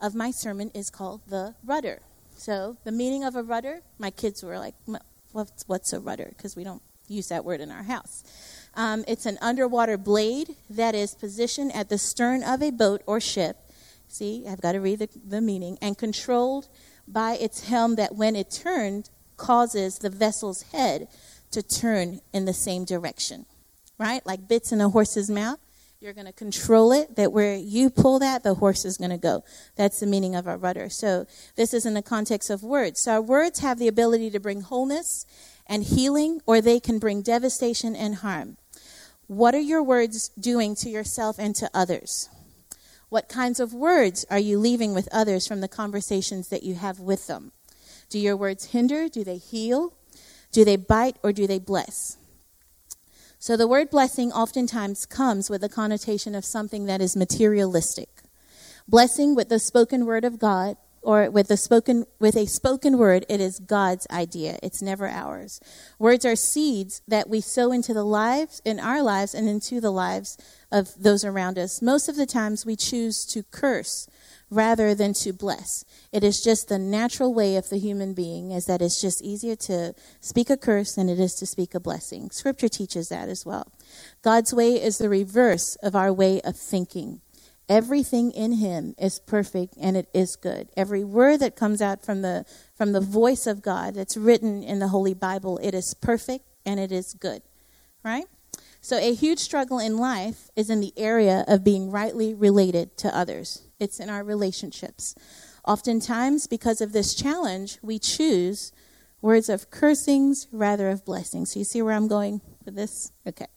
of my sermon is called The Rudder. So, the meaning of a rudder, my kids were like, what's, what's a rudder? Because we don't use that word in our house. Um, it's an underwater blade that is positioned at the stern of a boat or ship. See, I've got to read the, the meaning. And controlled by its helm that when it turned causes the vessel's head to turn in the same direction. Right? Like bits in a horse's mouth. You're going to control it, that where you pull that, the horse is going to go. That's the meaning of our rudder. So this is in the context of words. So our words have the ability to bring wholeness and healing, or they can bring devastation and harm. What are your words doing to yourself and to others? What kinds of words are you leaving with others from the conversations that you have with them? Do your words hinder? Do they heal? Do they bite or do they bless? So the word blessing oftentimes comes with a connotation of something that is materialistic. Blessing with the spoken word of God or with a spoken with a spoken word it is God's idea. It's never ours. Words are seeds that we sow into the lives in our lives and into the lives of those around us. Most of the times we choose to curse rather than to bless. It is just the natural way of the human being is that it's just easier to speak a curse than it is to speak a blessing. Scripture teaches that as well. God's way is the reverse of our way of thinking. Everything in him is perfect and it is good. Every word that comes out from the from the voice of God that's written in the Holy Bible, it is perfect and it is good. Right? So a huge struggle in life is in the area of being rightly related to others it's in our relationships. Oftentimes, because of this challenge, we choose words of cursings rather of blessings. So you see where I'm going with this? Okay.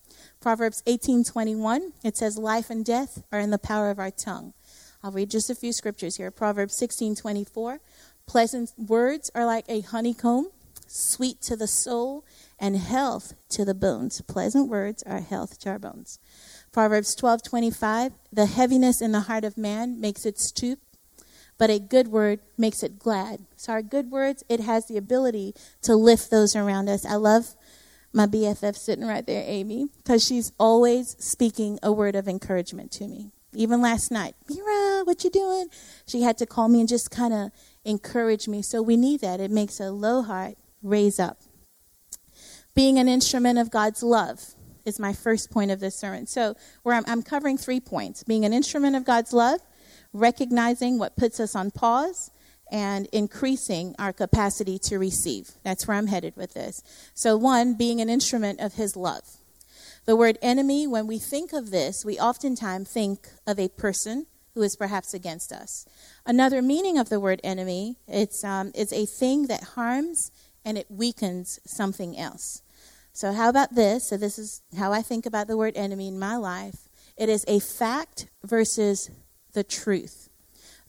Proverbs 18:21, it says life and death are in the power of our tongue. I'll read just a few scriptures here. Proverbs 16:24, pleasant words are like a honeycomb, sweet to the soul and health to the bones. Pleasant words are health to our bones. Proverbs 12:25, the heaviness in the heart of man makes it stoop, but a good word makes it glad. So our good words, it has the ability to lift those around us. I love my BFF sitting right there, Amy, because she's always speaking a word of encouragement to me. Even last night, Meera, what you doing? She had to call me and just kind of encourage me. So we need that. It makes a low heart raise up. Being an instrument of God's love is my first point of this sermon. So, where I'm, I'm covering three points being an instrument of God's love, recognizing what puts us on pause, and increasing our capacity to receive. That's where I'm headed with this. So, one, being an instrument of His love. The word enemy, when we think of this, we oftentimes think of a person who is perhaps against us. Another meaning of the word enemy, it's, um, it's a thing that harms and it weakens something else. So, how about this? So, this is how I think about the word enemy in my life. It is a fact versus the truth.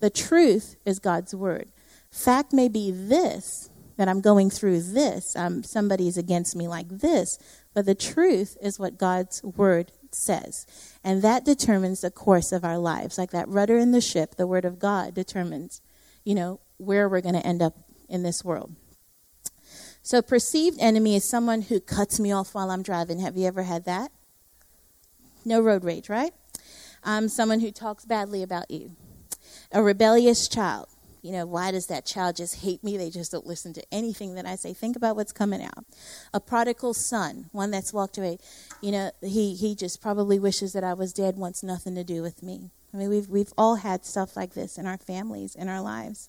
The truth is God's word. Fact may be this, that I'm going through this, um, somebody's against me like this, but the truth is what God's word says. And that determines the course of our lives. Like that rudder in the ship, the word of God determines, you know, where we're going to end up in this world. So, perceived enemy is someone who cuts me off while I'm driving. Have you ever had that? No road rage, right? Um, someone who talks badly about you. A rebellious child. You know, why does that child just hate me? They just don't listen to anything that I say. Think about what's coming out. A prodigal son, one that's walked away. You know, he, he just probably wishes that I was dead, wants nothing to do with me. I mean, we've, we've all had stuff like this in our families, in our lives.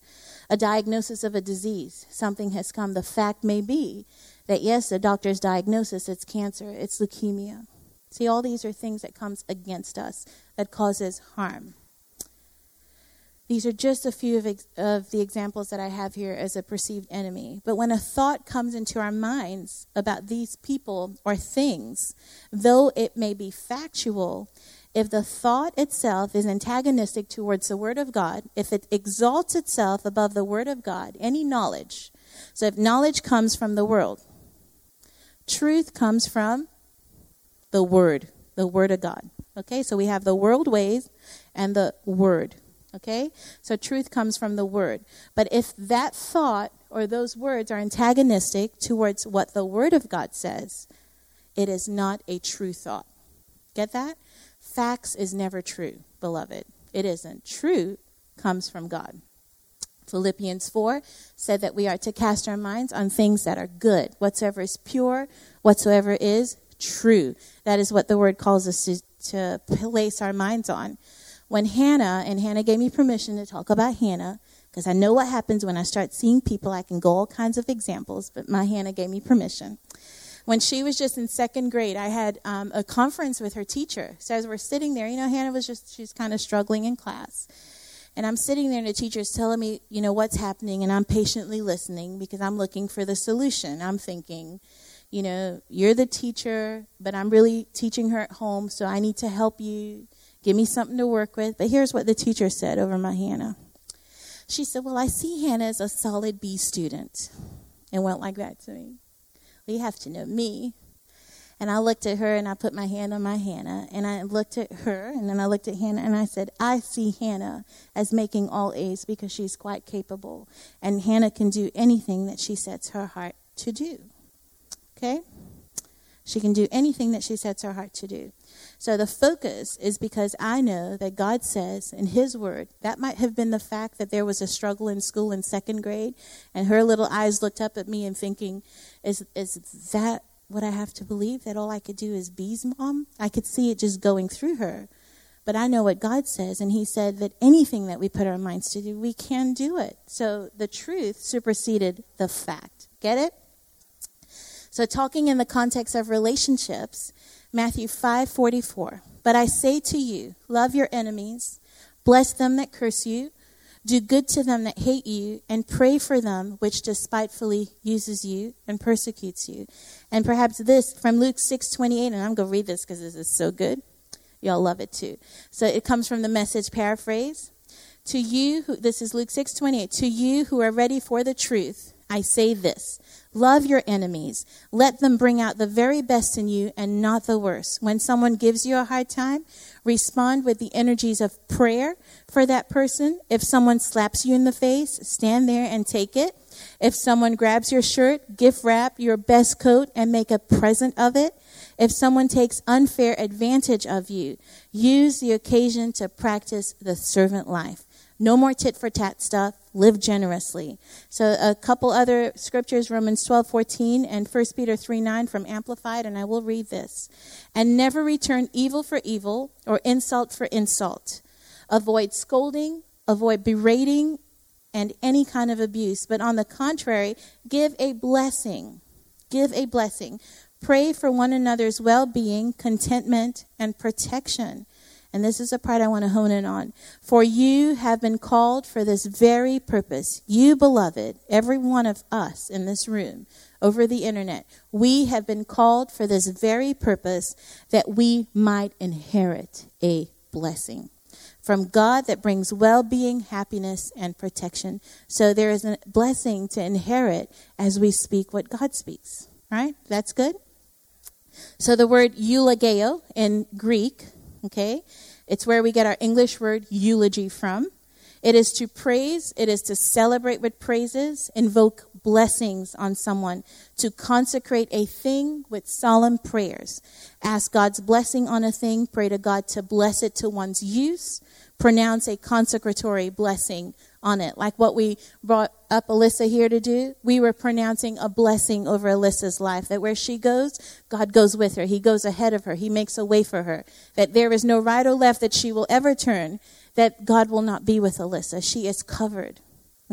A diagnosis of a disease, something has come. The fact may be that, yes, the doctor's diagnosis, it's cancer, it's leukemia. See, all these are things that comes against us that causes harm. These are just a few of, ex- of the examples that I have here as a perceived enemy. But when a thought comes into our minds about these people or things, though it may be factual, if the thought itself is antagonistic towards the Word of God, if it exalts itself above the Word of God, any knowledge, so if knowledge comes from the world, truth comes from the Word, the Word of God. Okay, so we have the world ways and the Word. Okay, so truth comes from the Word. But if that thought or those words are antagonistic towards what the Word of God says, it is not a true thought. Get that? Facts is never true, beloved. It isn't. True comes from God. Philippians 4 said that we are to cast our minds on things that are good, whatsoever is pure, whatsoever is true. That is what the word calls us to, to place our minds on. When Hannah, and Hannah gave me permission to talk about Hannah, because I know what happens when I start seeing people. I can go all kinds of examples, but my Hannah gave me permission. When she was just in second grade, I had um, a conference with her teacher. So as we're sitting there, you know, Hannah was just, she's kind of struggling in class. And I'm sitting there, and the teacher's telling me, you know, what's happening, and I'm patiently listening because I'm looking for the solution. I'm thinking, you know, you're the teacher, but I'm really teaching her at home, so I need to help you. Give me something to work with. But here's what the teacher said over my Hannah. She said, Well, I see Hannah as a solid B student. And went like that to me. You have to know me. And I looked at her and I put my hand on my Hannah. And I looked at her and then I looked at Hannah and I said, I see Hannah as making all A's because she's quite capable. And Hannah can do anything that she sets her heart to do. Okay? She can do anything that she sets her heart to do. So the focus is because I know that God says in His Word, that might have been the fact that there was a struggle in school in second grade, and her little eyes looked up at me and thinking, is, is that what I have to believe? That all I could do is B's mom? I could see it just going through her. But I know what God says, and He said that anything that we put our minds to do, we can do it. So the truth superseded the fact. Get it? So talking in the context of relationships, Matthew 5:44. But I say to you, love your enemies, bless them that curse you, do good to them that hate you, and pray for them which despitefully uses you and persecutes you. And perhaps this from Luke 6:28, and I'm going to read this because this is so good. Y'all love it too. So it comes from the message paraphrase. To you who this is Luke 6:28, to you who are ready for the truth, I say this Love your enemies. Let them bring out the very best in you and not the worst. When someone gives you a hard time, respond with the energies of prayer for that person. If someone slaps you in the face, stand there and take it. If someone grabs your shirt, gift wrap your best coat and make a present of it. If someone takes unfair advantage of you, use the occasion to practice the servant life. No more tit for tat stuff. Live generously. So a couple other scriptures, Romans 12, 14 and 1 Peter 3, 9 from Amplified, and I will read this. And never return evil for evil or insult for insult. Avoid scolding, avoid berating, and any kind of abuse. But on the contrary, give a blessing. Give a blessing. Pray for one another's well being, contentment, and protection. And this is the part I want to hone in on. For you have been called for this very purpose. You, beloved, every one of us in this room, over the internet, we have been called for this very purpose that we might inherit a blessing from God that brings well being, happiness, and protection. So there is a blessing to inherit as we speak what God speaks. Right? That's good? So the word eulogio in Greek Okay? It's where we get our English word eulogy from. It is to praise, it is to celebrate with praises, invoke blessings on someone, to consecrate a thing with solemn prayers. Ask God's blessing on a thing, pray to God to bless it to one's use, pronounce a consecratory blessing on it. Like what we brought up Alyssa here to do, we were pronouncing a blessing over Alyssa's life. That where she goes, God goes with her. He goes ahead of her. He makes a way for her. That there is no right or left that she will ever turn. That God will not be with Alyssa. She is covered.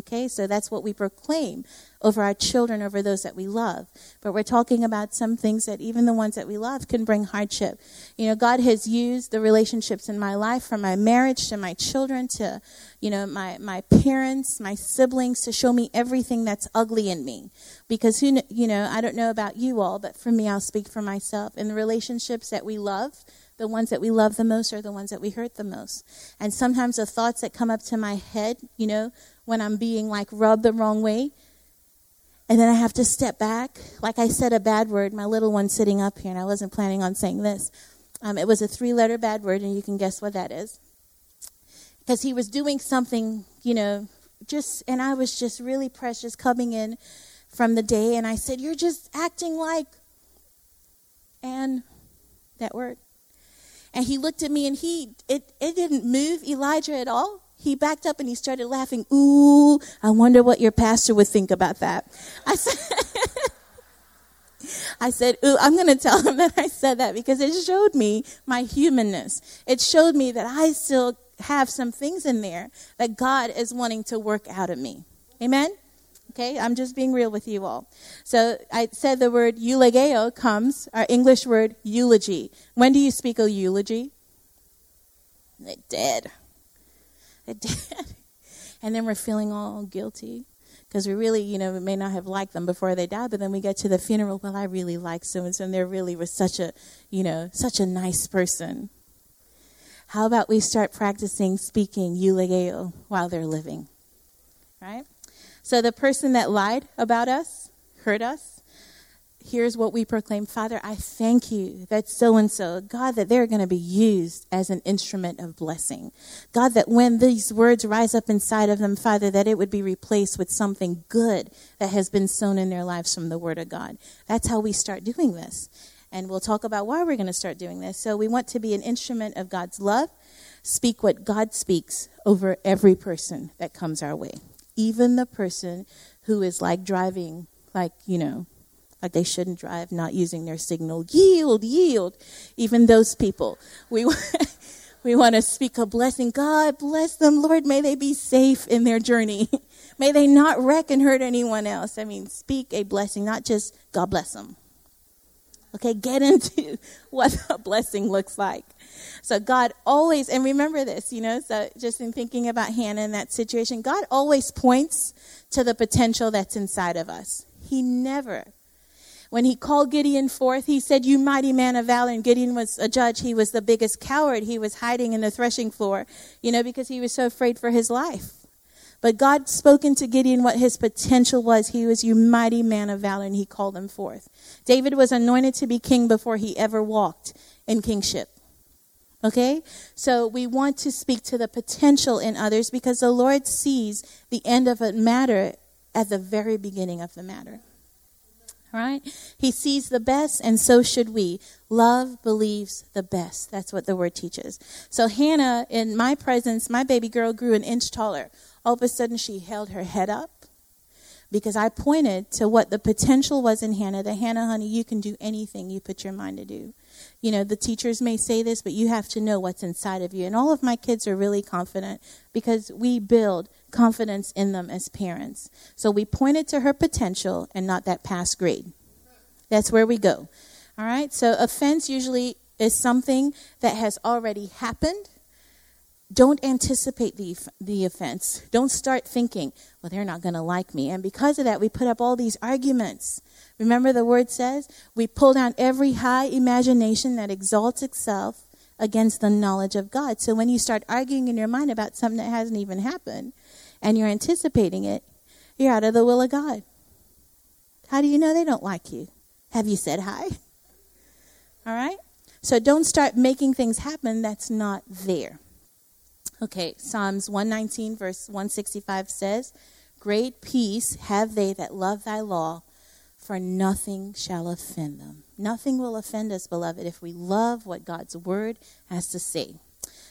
Okay, so that's what we proclaim over our children, over those that we love. But we're talking about some things that even the ones that we love can bring hardship. You know, God has used the relationships in my life from my marriage to my children to, you know, my, my parents, my siblings to show me everything that's ugly in me. Because who, you know, I don't know about you all, but for me, I'll speak for myself. In the relationships that we love, the ones that we love the most are the ones that we hurt the most. And sometimes the thoughts that come up to my head, you know, when I'm being like rubbed the wrong way, and then I have to step back. Like I said a bad word, my little one sitting up here, and I wasn't planning on saying this. Um, it was a three letter bad word, and you can guess what that is. Because he was doing something, you know, just, and I was just really precious coming in from the day, and I said, You're just acting like, and that word. And he looked at me and he, it, it didn't move Elijah at all. He backed up and he started laughing. Ooh, I wonder what your pastor would think about that. I said, I said, ooh, I'm going to tell him that I said that because it showed me my humanness. It showed me that I still have some things in there that God is wanting to work out of me. Amen? Okay, I'm just being real with you all. So I said the word eulogio comes, our English word eulogy. When do you speak a eulogy? They dead. Dead. And then we're feeling all guilty because we really, you know, may not have liked them before they died, but then we get to the funeral. Well, I really like so and so, and they really was such a, you know, such a nice person. How about we start practicing speaking eulogio while they're living, right? So the person that lied about us, hurt us, here's what we proclaim Father, I thank you that so and so, God, that they're going to be used as an instrument of blessing. God, that when these words rise up inside of them, Father, that it would be replaced with something good that has been sown in their lives from the Word of God. That's how we start doing this. And we'll talk about why we're going to start doing this. So we want to be an instrument of God's love, speak what God speaks over every person that comes our way, even the person who is like driving, like, you know, like they shouldn't drive, not using their signal. Yield, yield. Even those people. We, we want to speak a blessing. God bless them, Lord. May they be safe in their journey. May they not wreck and hurt anyone else. I mean, speak a blessing, not just God bless them. Okay, get into what a blessing looks like. So God always, and remember this, you know, so just in thinking about Hannah in that situation, God always points to the potential that's inside of us. He never when he called Gideon forth, he said, You mighty man of valor. And Gideon was a judge. He was the biggest coward. He was hiding in the threshing floor, you know, because he was so afraid for his life. But God spoke into Gideon what his potential was. He was, You mighty man of valor, and he called him forth. David was anointed to be king before he ever walked in kingship. Okay? So we want to speak to the potential in others because the Lord sees the end of a matter at the very beginning of the matter right? He sees the best, and so should we. Love believes the best. That's what the word teaches. So Hannah, in my presence, my baby girl grew an inch taller. All of a sudden, she held her head up because I pointed to what the potential was in Hannah. That Hannah, honey, you can do anything you put your mind to do. You know, the teachers may say this, but you have to know what's inside of you. And all of my kids are really confident because we build confidence in them as parents. So we pointed to her potential and not that past grade. That's where we go. All right? So offense usually is something that has already happened. Don't anticipate the, the offense. Don't start thinking, well, they're not going to like me. And because of that, we put up all these arguments. Remember, the word says, we pull down every high imagination that exalts itself against the knowledge of God. So when you start arguing in your mind about something that hasn't even happened, and you're anticipating it, you're out of the will of God. How do you know they don't like you? Have you said hi? All right? So don't start making things happen that's not there. Okay, Psalms 119, verse 165 says, Great peace have they that love thy law, for nothing shall offend them. Nothing will offend us, beloved, if we love what God's word has to say.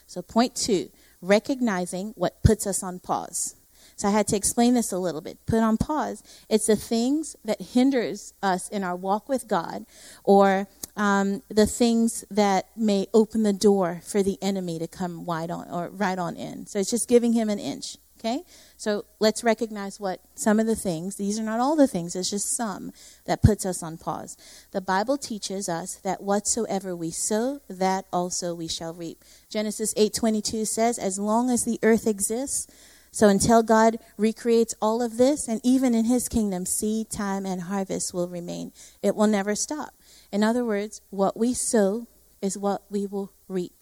So, point two, recognizing what puts us on pause. So I had to explain this a little bit. Put on pause. It's the things that hinders us in our walk with God, or um, the things that may open the door for the enemy to come wide on or right on in. So it's just giving him an inch. Okay? So let's recognize what some of the things, these are not all the things, it's just some that puts us on pause. The Bible teaches us that whatsoever we sow, that also we shall reap. Genesis 8:22 says, "As long as the earth exists, so until God recreates all of this, and even in his kingdom, seed, time, and harvest will remain. It will never stop. In other words, what we sow is what we will reap.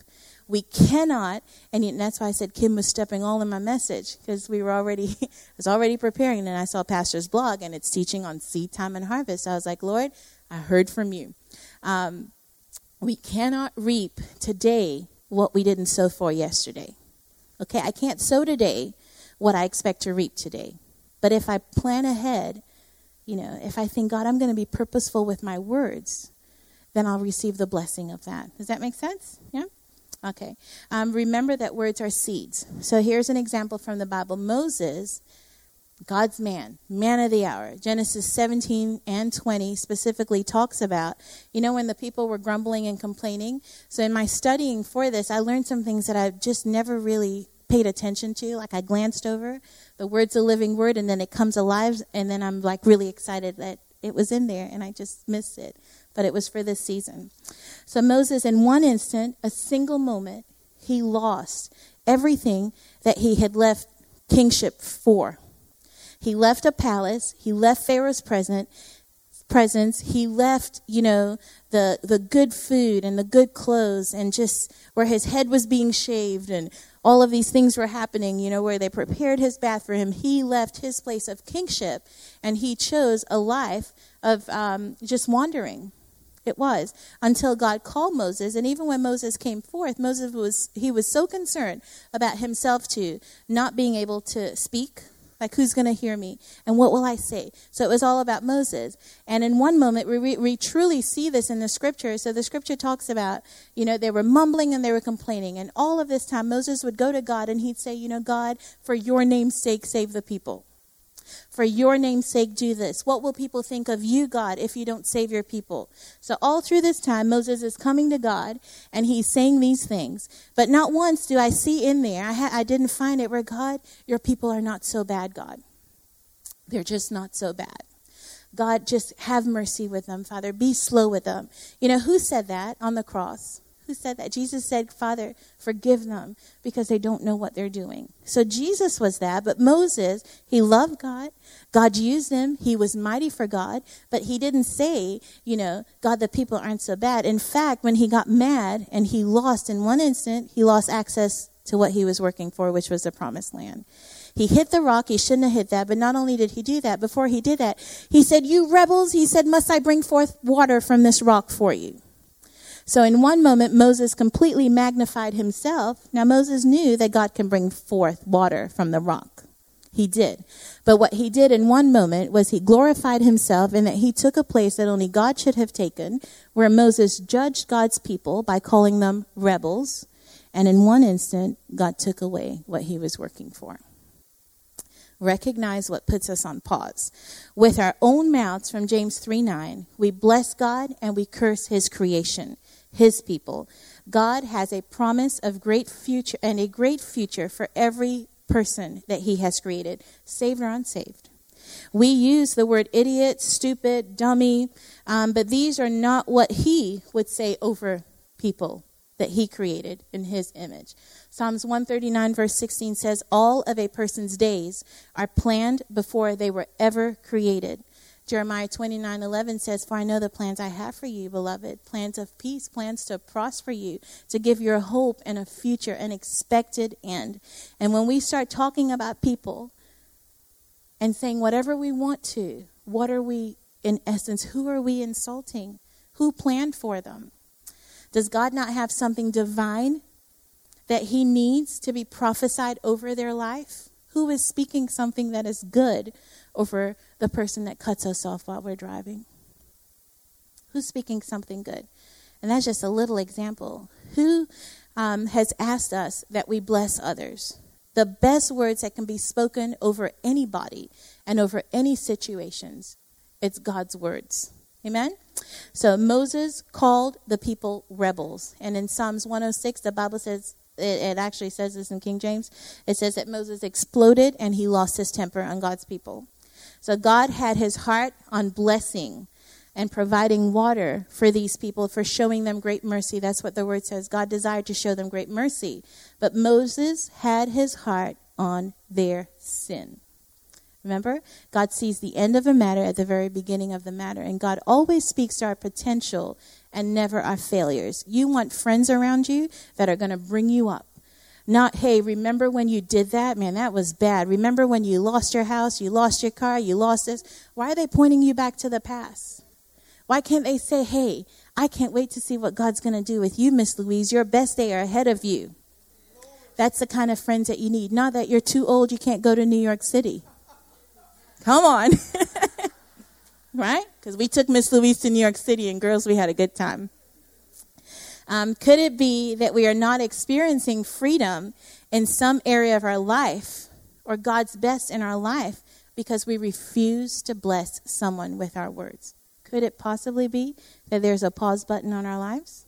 We cannot, and that's why I said Kim was stepping all in my message because we were already, I was already preparing, and I saw Pastor's blog, and it's teaching on seed time and harvest. I was like, Lord, I heard from you. Um, we cannot reap today what we didn't sow for yesterday. Okay, I can't sow today what I expect to reap today. But if I plan ahead, you know, if I think, God, I'm going to be purposeful with my words, then I'll receive the blessing of that. Does that make sense? Yeah? Okay. Um, remember that words are seeds. So here's an example from the Bible. Moses, God's man, man of the hour. Genesis 17 and 20 specifically talks about, you know, when the people were grumbling and complaining. So in my studying for this, I learned some things that I've just never really paid attention to. Like I glanced over the word's a living word and then it comes alive and then I'm like really excited that it was in there and I just missed it. But it was for this season. So Moses, in one instant, a single moment, he lost everything that he had left kingship for. He left a palace, he left Pharaoh's present, presence, he left, you know, the, the good food and the good clothes and just where his head was being shaved and all of these things were happening, you know, where they prepared his bath for him. He left his place of kingship and he chose a life of um, just wandering. It was until God called Moses, and even when Moses came forth, Moses was he was so concerned about himself too, not being able to speak like, who's going to hear me? And what will I say? So it was all about Moses. And in one moment, we, we truly see this in the scripture. So the scripture talks about, you know, they were mumbling and they were complaining. And all of this time, Moses would go to God and he'd say, you know, God, for your name's sake, save the people. For your name's sake, do this. What will people think of you, God, if you don't save your people? So, all through this time, Moses is coming to God and he's saying these things. But not once do I see in there, I, ha- I didn't find it where God, your people are not so bad, God. They're just not so bad. God, just have mercy with them, Father. Be slow with them. You know, who said that on the cross? Who said that? Jesus said, Father, forgive them because they don't know what they're doing. So Jesus was that, but Moses, he loved God. God used him. He was mighty for God, but he didn't say, you know, God, the people aren't so bad. In fact, when he got mad and he lost in one instant, he lost access to what he was working for, which was the promised land. He hit the rock. He shouldn't have hit that. But not only did he do that, before he did that, he said, You rebels, he said, Must I bring forth water from this rock for you? So in one moment, Moses completely magnified himself. Now, Moses knew that God can bring forth water from the rock. He did. But what he did in one moment was he glorified himself in that he took a place that only God should have taken, where Moses judged God's people by calling them rebels. And in one instant, God took away what he was working for. Recognize what puts us on pause. With our own mouths from James 3 9, we bless God and we curse his creation his people. God has a promise of great future and a great future for every person that he has created, saved or unsaved. We use the word idiot, stupid, dummy, um, but these are not what he would say over people that he created in his image. Psalms 139, verse 16 says, All of a person's days are planned before they were ever created. Jeremiah 29 11 says, For I know the plans I have for you, beloved, plans of peace, plans to prosper you, to give you a hope and a future, an expected end. And when we start talking about people and saying whatever we want to, what are we, in essence, who are we insulting? Who planned for them? Does God not have something divine that He needs to be prophesied over their life? Who is speaking something that is good over the person that cuts us off while we're driving? Who's speaking something good? And that's just a little example. Who um, has asked us that we bless others? The best words that can be spoken over anybody and over any situations, it's God's words. Amen? So Moses called the people rebels. And in Psalms 106, the Bible says, it, it, actually says this in King James, it says that Moses exploded and he lost his temper on God's people. So God had his heart on blessing and providing water for these people, for showing them great mercy. That's what the word says. God desired to show them great mercy. But Moses had his heart on their sin. Remember, God sees the end of a matter at the very beginning of the matter, and God always speaks to our potential and never our failures. You want friends around you that are going to bring you up. Not, hey, remember when you did that? Man, that was bad. Remember when you lost your house, you lost your car, you lost this? Why are they pointing you back to the past? Why can't they say, hey, I can't wait to see what God's going to do with you, Miss Louise. Your best day are ahead of you. That's the kind of friends that you need. Not that you're too old, you can't go to New York City. Come on. right? Because we took Miss Louise to New York City, and girls, we had a good time. Um, could it be that we are not experiencing freedom in some area of our life or God's best in our life because we refuse to bless someone with our words? Could it possibly be that there's a pause button on our lives?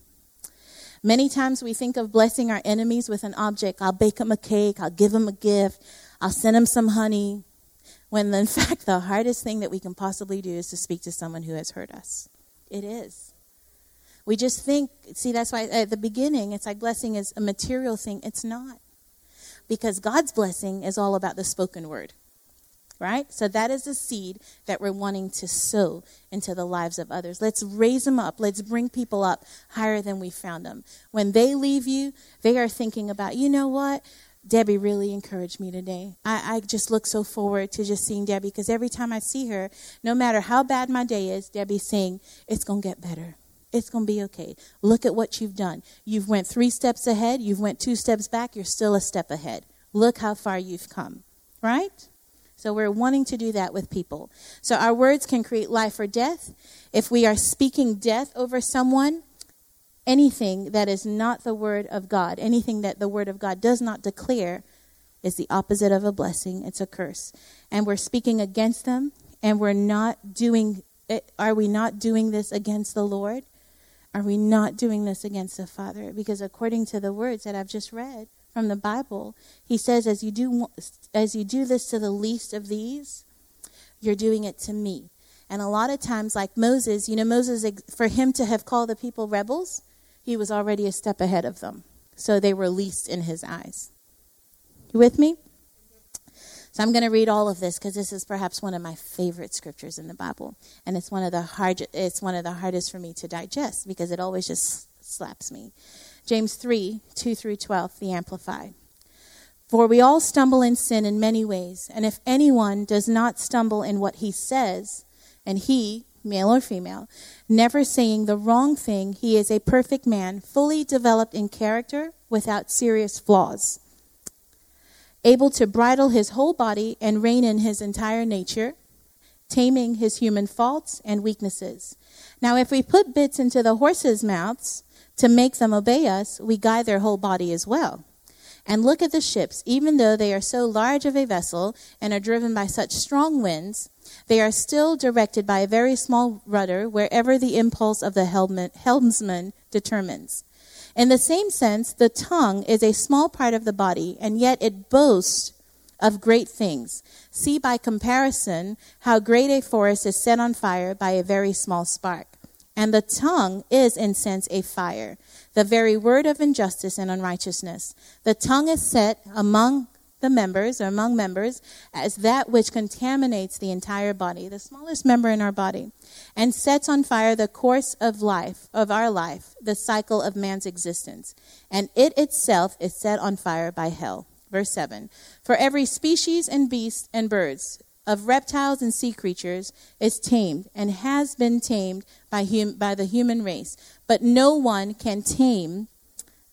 Many times we think of blessing our enemies with an object. I'll bake them a cake, I'll give them a gift, I'll send them some honey. When in fact, the hardest thing that we can possibly do is to speak to someone who has hurt us. It is. We just think, see, that's why at the beginning it's like blessing is a material thing. It's not. Because God's blessing is all about the spoken word right? So that is the seed that we're wanting to sow into the lives of others. Let's raise them up. Let's bring people up higher than we found them. When they leave you, they are thinking about, you know what? Debbie really encouraged me today. I, I just look so forward to just seeing Debbie because every time I see her, no matter how bad my day is, Debbie's saying, it's going to get better. It's going to be okay. Look at what you've done. You've went three steps ahead. You've went two steps back. You're still a step ahead. Look how far you've come. Right? So we're wanting to do that with people. So our words can create life or death. If we are speaking death over someone, anything that is not the word of God, anything that the word of God does not declare, is the opposite of a blessing. It's a curse. And we're speaking against them, and we're not doing it. Are we not doing this against the Lord? Are we not doing this against the Father? Because according to the words that I've just read, from the Bible. He says, as you do, as you do this to the least of these, you're doing it to me. And a lot of times, like Moses, you know, Moses, for him to have called the people rebels, he was already a step ahead of them. So they were least in his eyes. You with me? So I'm going to read all of this because this is perhaps one of my favorite scriptures in the Bible, and it's one of the hard. It's one of the hardest for me to digest because it always just slaps me. James 3 2 through 12, the Amplified. For we all stumble in sin in many ways, and if anyone does not stumble in what he says, and he, male or female, never saying the wrong thing, he is a perfect man, fully developed in character, without serious flaws, able to bridle his whole body and rein in his entire nature, taming his human faults and weaknesses. Now, if we put bits into the horses' mouths, to make them obey us, we guide their whole body as well. And look at the ships, even though they are so large of a vessel and are driven by such strong winds, they are still directed by a very small rudder wherever the impulse of the helmsman determines. In the same sense, the tongue is a small part of the body, and yet it boasts of great things. See by comparison how great a forest is set on fire by a very small spark. And the tongue is, in sense, a fire, the very word of injustice and unrighteousness. The tongue is set among the members, or among members, as that which contaminates the entire body, the smallest member in our body, and sets on fire the course of life, of our life, the cycle of man's existence. And it itself is set on fire by hell. Verse 7 For every species and beast and birds, of reptiles and sea creatures is tamed and has been tamed by, hum- by the human race, but no one can tame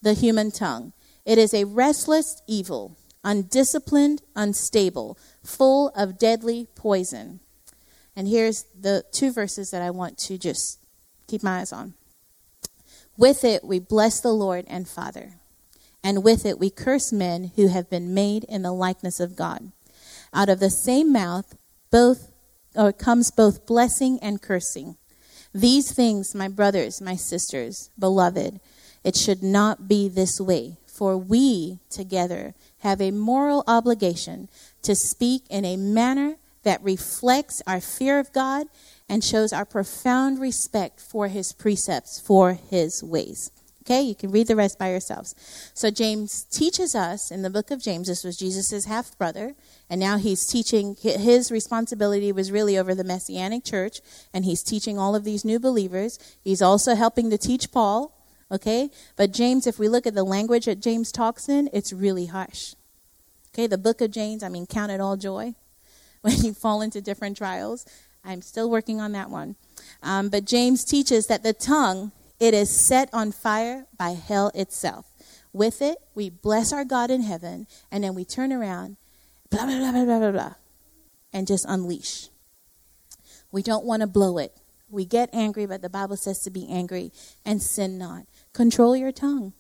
the human tongue. It is a restless evil, undisciplined, unstable, full of deadly poison. And here's the two verses that I want to just keep my eyes on. With it, we bless the Lord and Father. And with it, we curse men who have been made in the likeness of God. Out of the same mouth both or comes both blessing and cursing. These things, my brothers, my sisters, beloved, it should not be this way, for we together have a moral obligation to speak in a manner that reflects our fear of God and shows our profound respect for his precepts, for his ways. Okay, you can read the rest by yourselves. So James teaches us in the book of James, this was Jesus' half brother, and now he's teaching, his responsibility was really over the Messianic church, and he's teaching all of these new believers. He's also helping to teach Paul, okay? But James, if we look at the language that James talks in, it's really harsh. Okay, the book of James, I mean, count it all joy when you fall into different trials. I'm still working on that one. Um, but James teaches that the tongue it is set on fire by hell itself. With it, we bless our God in heaven, and then we turn around, blah, blah, blah, blah, blah, blah, blah, and just unleash. We don't want to blow it. We get angry, but the Bible says to be angry and sin not. Control your tongue.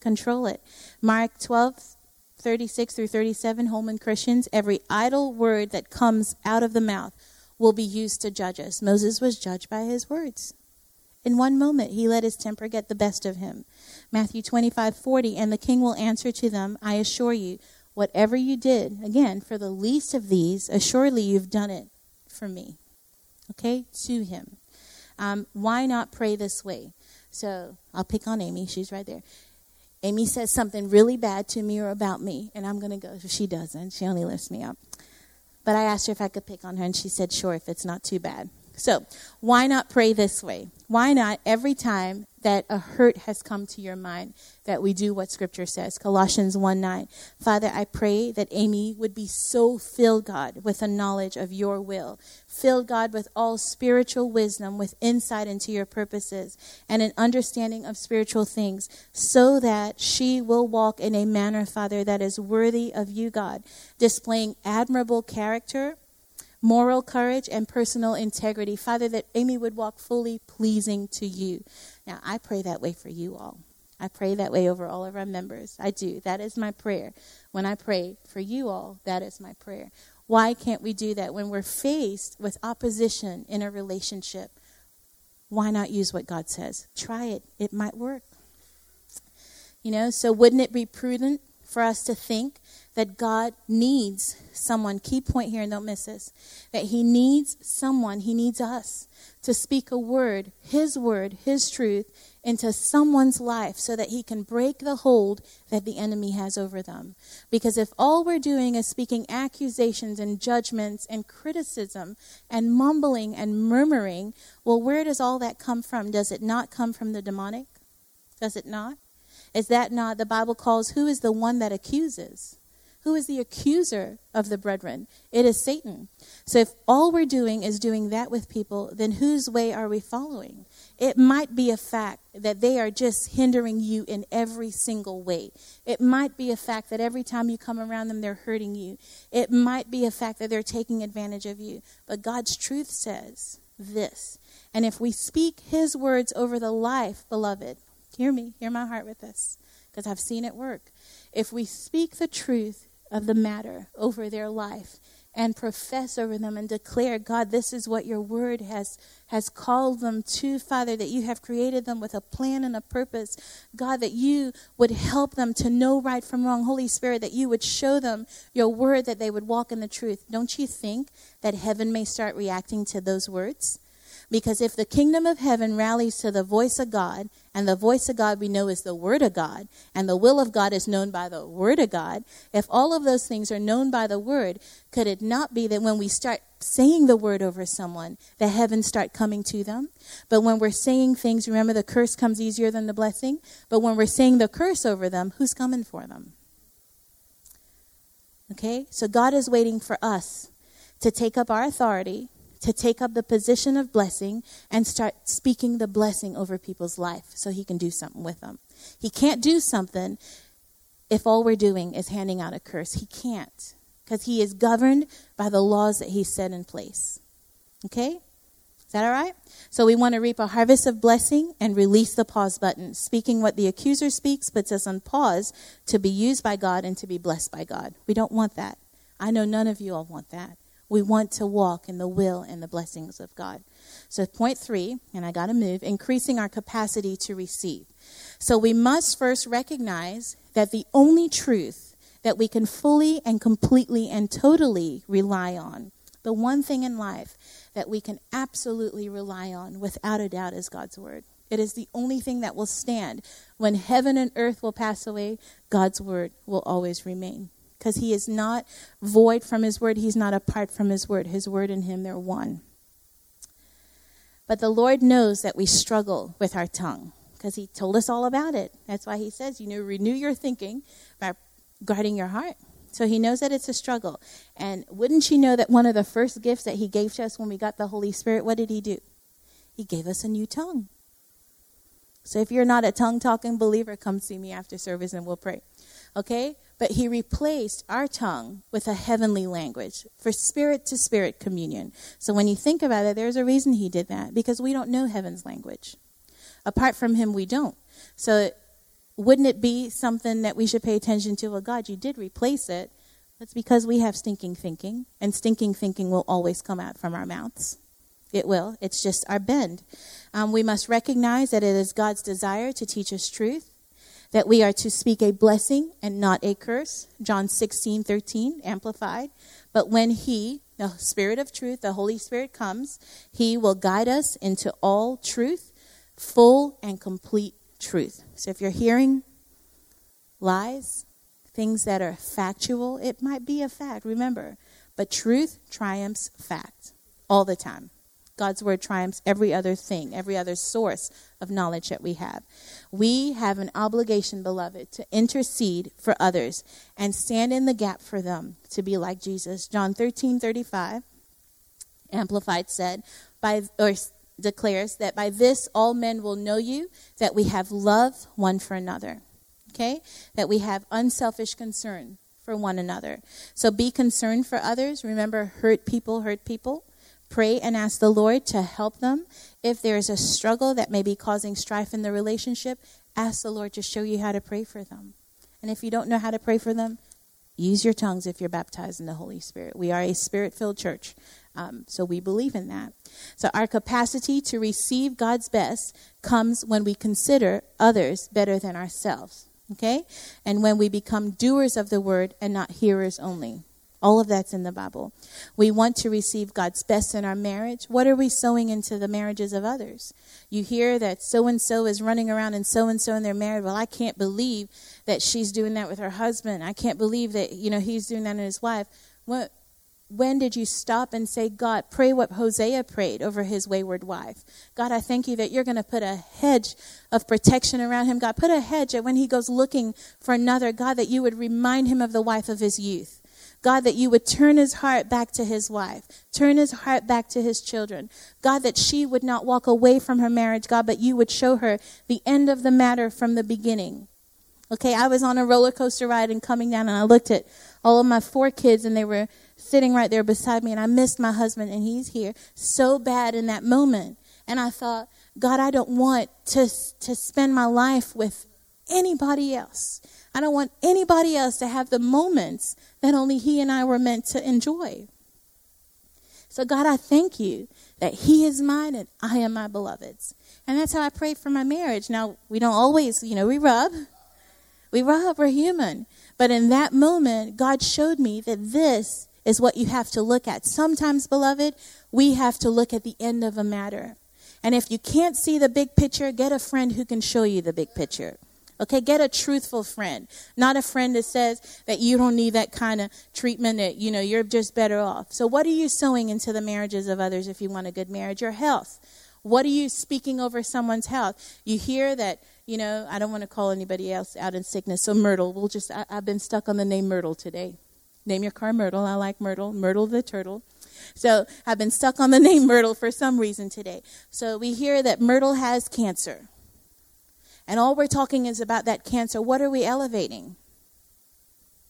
Control it. Mark 12, 36 through 37, Holman Christians, every idle word that comes out of the mouth will be used to judge us. Moses was judged by his words. In one moment, he let his temper get the best of him. Matthew 25, 40, and the king will answer to them, I assure you, whatever you did, again, for the least of these, assuredly you've done it for me. Okay? To him. Um, why not pray this way? So I'll pick on Amy. She's right there. Amy says something really bad to me or about me, and I'm going to go. She doesn't. She only lifts me up. But I asked her if I could pick on her, and she said, sure, if it's not too bad. So, why not pray this way? Why not every time that a hurt has come to your mind that we do what scripture says. Colossians 1 9 father i pray that amy would be so filled god with a knowledge of your will filled god with all spiritual wisdom with insight into your purposes and an understanding of spiritual things so that she will walk in a manner father that is worthy of you god displaying admirable character moral courage, and personal integrity. Father, that Amy would walk fully pleasing to you. Now, I pray that way for you all. I pray that way over all of our members. I do. That is my prayer. When I pray for you all, that is my prayer. Why can't we do that when we're faced with opposition in a relationship? Why not use what God says? Try it. It might work. You know, so wouldn't it be prudent for us to think that God needs someone, key point here, and don't miss this, that He needs someone, He needs us to speak a word, His word, His truth, into someone's life so that He can break the hold that the enemy has over them. Because if all we're doing is speaking accusations and judgments and criticism and mumbling and murmuring, well, where does all that come from? Does it not come from the demonic? Does it not? Is that not the Bible calls who is the one that accuses? Who is the accuser of the brethren? It is Satan. So if all we're doing is doing that with people, then whose way are we following? It might be a fact that they are just hindering you in every single way. It might be a fact that every time you come around them, they're hurting you. It might be a fact that they're taking advantage of you. But God's truth says this. And if we speak His words over the life, beloved, hear me, hear my heart with this, because I've seen it work. If we speak the truth of the matter over their life and profess over them and declare, God, this is what your word has, has called them to, Father, that you have created them with a plan and a purpose. God, that you would help them to know right from wrong. Holy Spirit, that you would show them your word, that they would walk in the truth. Don't you think that heaven may start reacting to those words? Because if the kingdom of heaven rallies to the voice of God, and the voice of God we know is the word of God, and the will of God is known by the word of God, if all of those things are known by the word, could it not be that when we start saying the word over someone, the heavens start coming to them? But when we're saying things, remember the curse comes easier than the blessing? But when we're saying the curse over them, who's coming for them? Okay? So God is waiting for us to take up our authority to take up the position of blessing and start speaking the blessing over people's life so he can do something with them. He can't do something if all we're doing is handing out a curse. He can't because he is governed by the laws that he set in place. Okay? Is that all right? So we want to reap a harvest of blessing and release the pause button. Speaking what the accuser speaks puts us on pause to be used by God and to be blessed by God. We don't want that. I know none of you all want that. We want to walk in the will and the blessings of God. So, point three, and I got to move, increasing our capacity to receive. So, we must first recognize that the only truth that we can fully and completely and totally rely on, the one thing in life that we can absolutely rely on without a doubt is God's Word. It is the only thing that will stand. When heaven and earth will pass away, God's Word will always remain because he is not void from his word. He's not apart from his word. His word and him, they're one. But the Lord knows that we struggle with our tongue because he told us all about it. That's why he says, you know, renew your thinking by guarding your heart. So he knows that it's a struggle. And wouldn't you know that one of the first gifts that he gave to us when we got the Holy Spirit, what did he do? He gave us a new tongue. So if you're not a tongue talking believer, come see me after service and we'll pray. Okay? But he replaced our tongue with a heavenly language for spirit to spirit communion. So when you think about it, there's a reason he did that because we don't know heaven's language. Apart from him, we don't. So, wouldn't it be something that we should pay attention to? Well, God, you did replace it. That's because we have stinking thinking, and stinking thinking will always come out from our mouths. It will. It's just our bend. Um, we must recognize that it is God's desire to teach us truth, that we are to speak a blessing and not a curse. John 16, 13, amplified. But when He, the Spirit of truth, the Holy Spirit comes, He will guide us into all truth, full and complete truth. So if you're hearing lies, things that are factual, it might be a fact, remember. But truth triumphs fact all the time. God's word triumphs every other thing, every other source of knowledge that we have. We have an obligation, beloved, to intercede for others and stand in the gap for them to be like Jesus. John 13 35, Amplified said, by, or declares that by this all men will know you, that we have love one for another. Okay? That we have unselfish concern for one another. So be concerned for others. Remember, hurt people hurt people. Pray and ask the Lord to help them. If there is a struggle that may be causing strife in the relationship, ask the Lord to show you how to pray for them. And if you don't know how to pray for them, use your tongues if you're baptized in the Holy Spirit. We are a spirit filled church, um, so we believe in that. So our capacity to receive God's best comes when we consider others better than ourselves. Okay? And when we become doers of the word and not hearers only. All of that's in the Bible. We want to receive God's best in our marriage. What are we sowing into the marriages of others? You hear that so and so is running around and so and so and they're married. Well, I can't believe that she's doing that with her husband. I can't believe that, you know, he's doing that in his wife. What when did you stop and say, God, pray what Hosea prayed over his wayward wife? God, I thank you that you're going to put a hedge of protection around him. God, put a hedge that when he goes looking for another, God, that you would remind him of the wife of his youth. God, that you would turn his heart back to his wife, turn his heart back to his children. God, that she would not walk away from her marriage, God, but you would show her the end of the matter from the beginning. Okay, I was on a roller coaster ride and coming down, and I looked at all of my four kids, and they were sitting right there beside me, and I missed my husband, and he's here so bad in that moment. And I thought, God, I don't want to, to spend my life with anybody else. I don't want anybody else to have the moments that only He and I were meant to enjoy. So, God, I thank you that He is mine and I am my beloved's. And that's how I pray for my marriage. Now, we don't always, you know, we rub. We rub, we're human. But in that moment, God showed me that this is what you have to look at. Sometimes, beloved, we have to look at the end of a matter. And if you can't see the big picture, get a friend who can show you the big picture. Okay, get a truthful friend, not a friend that says that you don't need that kind of treatment, that, you know, you're just better off. So, what are you sowing into the marriages of others if you want a good marriage? Your health. What are you speaking over someone's health? You hear that, you know, I don't want to call anybody else out in sickness, so Myrtle, we'll just, I, I've been stuck on the name Myrtle today. Name your car Myrtle. I like Myrtle. Myrtle the turtle. So I've been stuck on the name Myrtle for some reason today. So we hear that Myrtle has cancer and all we're talking is about that cancer. What are we elevating?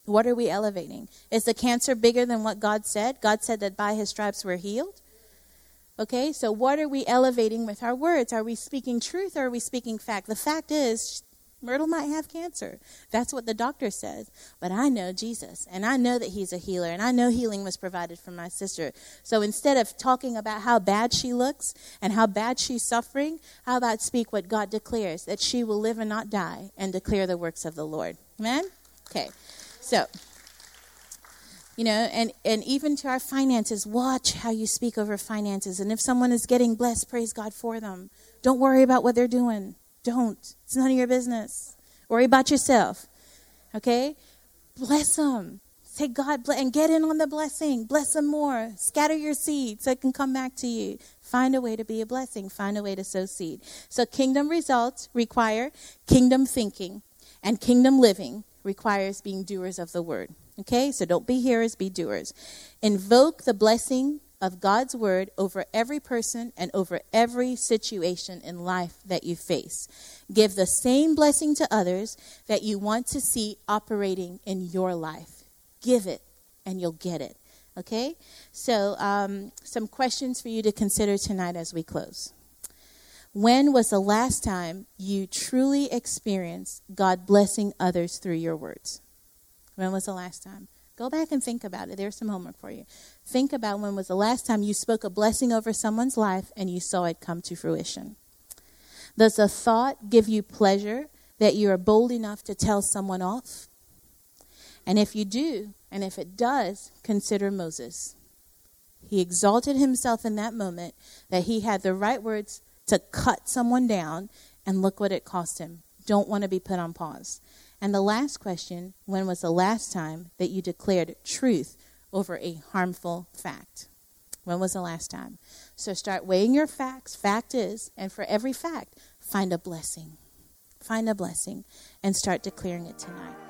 What are we elevating? Is the cancer bigger than what God said? God said that by his stripes we're healed. Okay, so what are we elevating with our words? Are we speaking truth or are we speaking fact? The fact is, Myrtle might have cancer. That's what the doctor says. But I know Jesus, and I know that He's a healer, and I know healing was provided for my sister. So instead of talking about how bad she looks and how bad she's suffering, how about speak what God declares that she will live and not die and declare the works of the Lord? Amen? Okay. So, you know, and, and even to our finances, watch how you speak over finances. And if someone is getting blessed, praise God for them. Don't worry about what they're doing. Don't. It's none of your business. Worry about yourself. Okay? Bless them. Say, God, bless, and get in on the blessing. Bless them more. Scatter your seed so it can come back to you. Find a way to be a blessing. Find a way to sow seed. So, kingdom results require kingdom thinking, and kingdom living requires being doers of the word. Okay? So, don't be hearers, be doers. Invoke the blessing of God's word over every person and over every situation in life that you face. Give the same blessing to others that you want to see operating in your life. Give it, and you'll get it. Okay? So, um, some questions for you to consider tonight as we close. When was the last time you truly experienced God blessing others through your words? When was the last time? Go back and think about it. There's some homework for you. Think about when was the last time you spoke a blessing over someone's life and you saw it come to fruition. Does a thought give you pleasure that you are bold enough to tell someone off? And if you do, and if it does, consider Moses. He exalted himself in that moment that he had the right words to cut someone down, and look what it cost him. Don't want to be put on pause. And the last question when was the last time that you declared truth over a harmful fact? When was the last time? So start weighing your facts. Fact is, and for every fact, find a blessing. Find a blessing and start declaring it tonight.